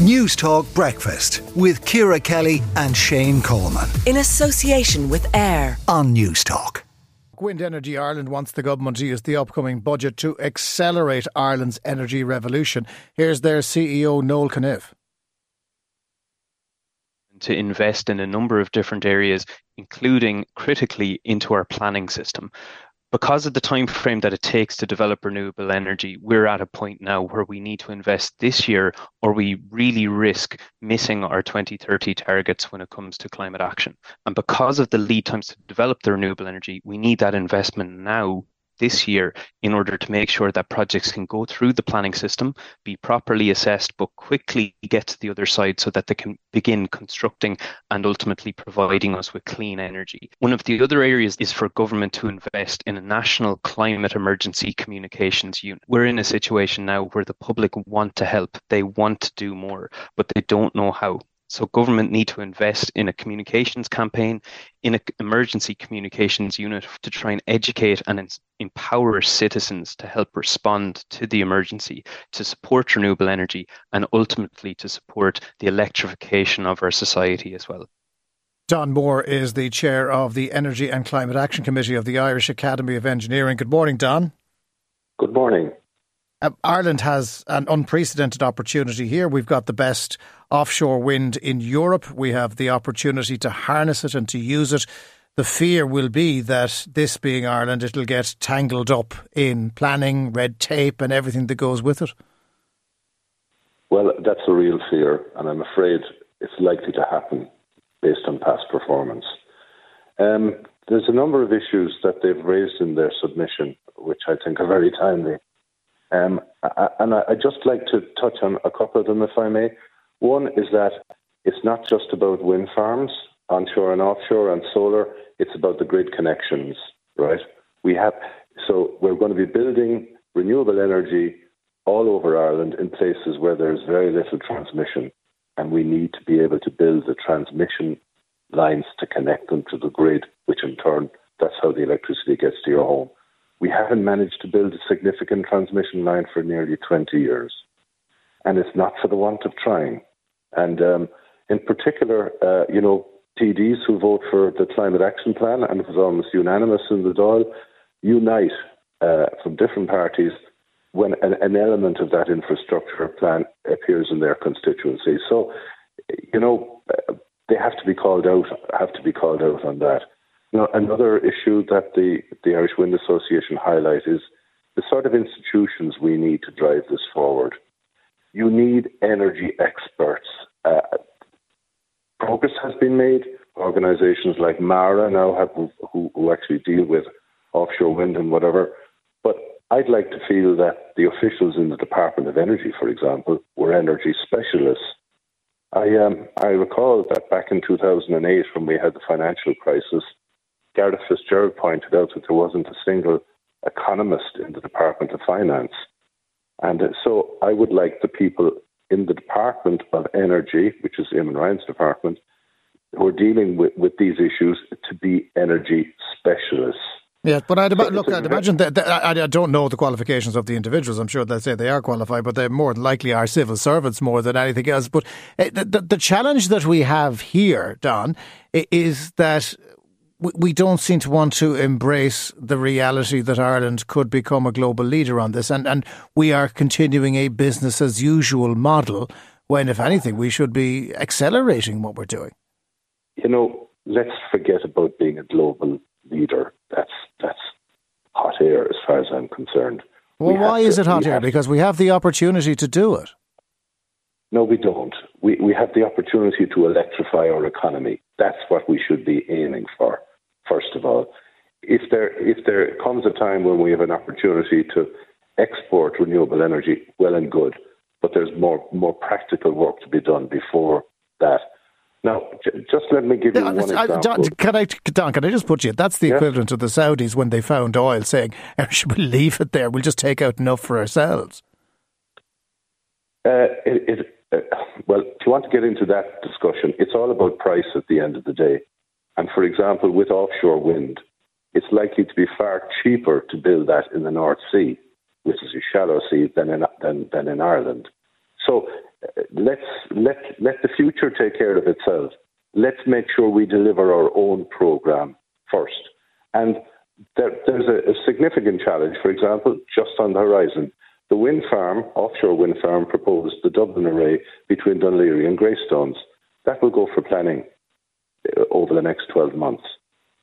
Newstalk Breakfast with Ciara Kelly and Shane Coleman. In association with AIR on Newstalk. Wind Energy Ireland wants the government to use the upcoming budget to accelerate Ireland's energy revolution. Here's their CEO, Noel Cunniffe to invest in a number of different areas, including critically into our planning system. Because of the time frame that it takes to develop renewable energy, we're at a point now where we need to invest this year or we really risk missing our 2030 targets when it comes to climate action. And because of the lead times to develop the renewable energy, we need that investment now this year in order to make sure that projects can go through the planning system, be properly assessed, but quickly get to the other side so that they can begin constructing and ultimately providing us with clean energy. One of the other areas is for government to invest in a national climate emergency communications unit. We're in a situation now where the public want to help, they want to do more, but they don't know how. So government need to invest in a communications campaign, in an emergency communications unit to try and educate and empower citizens to help respond to the emergency, to support renewable energy, and ultimately to support the electrification of our society as well. Don Moore is the chair of the Energy and Climate Action Committee of the Irish Academy of Engineering. Good morning, Don. Good morning. Uh, Ireland has an unprecedented opportunity here. We've got the best offshore wind in Europe. We have the opportunity to harness it and to use it. The fear will be that this being Ireland, it'll get tangled up in planning, red tape, and everything that goes with it. Well, that's a real fear, and I'm afraid it's likely to happen based on past performance. Um, there's a number of issues that they've raised in their submission, which I think are very timely. Um, and I, would just like to touch on a couple of them, if I may. One is that it's not just about wind farms, onshore and offshore, and solar. It's about the grid connections, right? We have so we're going to be building renewable energy all over Ireland in places where there's very little transmission, and we need to be able to build the transmission lines to connect them to the grid, which in turn that's how the electricity gets to your home. We haven't managed to build a significant transmission line for nearly 20 years. And it's not for the want of trying. And um, in particular, uh, you know, TDs who vote for the Climate Action Plan, and it was almost unanimous in the Dáil, unite uh, from different parties when an, an, element of that infrastructure plan appears in their constituency. So, you know, uh, they have to be called out, have to be called out on that. Now, another issue that the, the Irish Wind Association highlight is the sort of institutions we need to drive this forward. You need energy experts. Uh, progress has been made. Organisations like MARA now have who, who actually deal with offshore wind and whatever. But I'd like to feel that the officials in the Department of Energy, for example, were energy specialists. I um, I recall that back in 2008, when we had the financial crisis, Garret FitzGerald pointed out that there wasn't a single economist in the Department of Finance. And so I would like the people in the Department of Energy, which is Eamon Ryan's department, who are dealing with, with these issues to be energy specialists. Yeah, but I'd, look, I'd imagine that, that I, I, don't know the qualifications of the individuals. I'm sure they'll say they are qualified, but they more than likely are civil servants more than anything else. But eh, the, the, the challenge that we have here, Don, is that we don't seem to want to embrace the reality that Ireland could become a global leader on this, and, and we are continuing a business as usual model when, if anything, we should be accelerating what we're doing. You know, let's forget about being a global leader. That's that's hot air as far as I'm concerned. Well, we why is to, it hot air? Because we have the opportunity to do it. No, we don't. We we have the opportunity to electrify our economy. That's what we should be aiming for first of all. If there, if there comes a time when we have an opportunity to export renewable energy, well and good, but there's more, more practical work to be done before that. Now, j- just let me give you one example. Don, can I, Don, can I just put you? That's the yeah. equivalent of the Saudis when they found oil, saying, oh, "Should we leave it there? We'll just take out enough for ourselves." Uh, it, it, uh, well, if you want to get into that discussion, it's all about price at the end of the day. And for example, with offshore wind, it's likely to be far cheaper to build that in the North Sea, which is a shallow sea, than in, than, than in Ireland. So uh, let's let let the future take care of itself. Let's make sure we deliver our own program first. And there, there's a, a significant challenge, for example, just on the horizon. The wind farm, offshore wind farm, proposed the Dublin Array between Laoghaire and Greystones. That will go for planning over the next 12 months.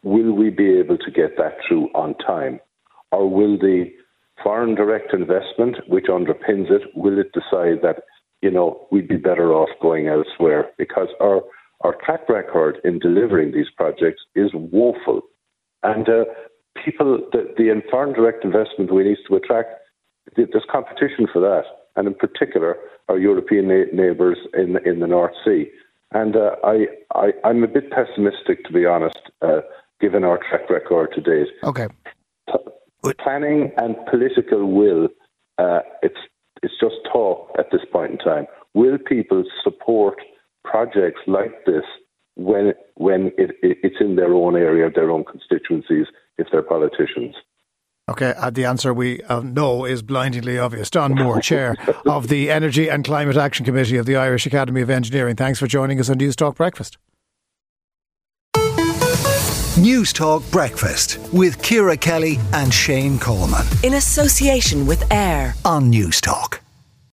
Will we be able to get that through on time? Or will the foreign direct investment, which underpins it, will it decide that, you know, we'd be better off going elsewhere? Because our, our track record in delivering these projects is woeful. And uh, people, the, the foreign direct investment we need to attract, there's competition for that. And in particular, our European neighbours in, in the North Sea. And uh, I, I, I'm a bit pessimistic, to be honest, uh, given our track record to date. Okay. Planning and political will, uh, it's, it's just talk at this point in time. Will people support projects like this when when it, it, it's in their own area, their own constituencies, if they're politicians. Okay, uh, the answer we uh, know is blindingly obvious. Don Moore, Chair of the Energy and Climate Action Committee of the Irish Academy of Engineering. Thanks for joining us on Newstalk Breakfast. Newstalk Breakfast with Ciara Kelly and Shane Coleman. In association with AIR on Newstalk.